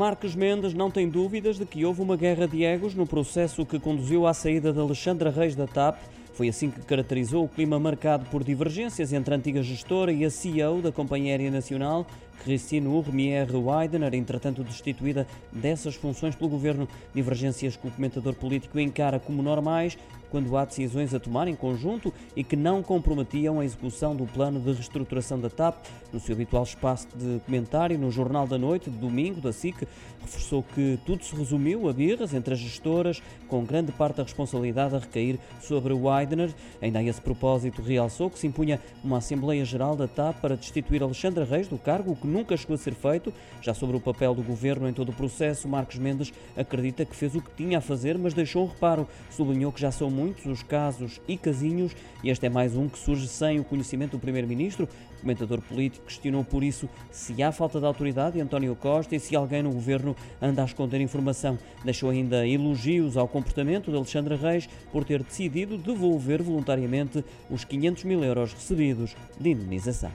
Marcos Mendes não tem dúvidas de que houve uma guerra de egos no processo que conduziu à saída de Alexandra Reis da TAP. Foi assim que caracterizou o clima marcado por divergências entre a antiga gestora e a CEO da Companhia Aérea Nacional, Christine Urmier Weidner, entretanto destituída dessas funções pelo governo. Divergências que o comentador político encara como normais quando há decisões a tomar em conjunto e que não comprometiam a execução do plano de reestruturação da TAP. No seu habitual espaço de comentário, no Jornal da Noite, de domingo, da SIC, reforçou que tudo se resumiu a birras entre as gestoras, com grande parte da responsabilidade a recair sobre Weidner. Ainda a esse propósito, realçou que se impunha uma Assembleia Geral da TAP para destituir Alexandre Reis do cargo, o que nunca chegou a ser feito. Já sobre o papel do governo em todo o processo, Marcos Mendes acredita que fez o que tinha a fazer, mas deixou um reparo. Sublinhou que já são muitos os casos e casinhos e este é mais um que surge sem o conhecimento do Primeiro-Ministro. O comentador político questionou por isso se há falta de autoridade de António Costa e se alguém no governo anda a esconder informação. Deixou ainda elogios ao comportamento de Alexandre Reis por ter decidido devolver voluntariamente os 500 mil euros recebidos de indenização.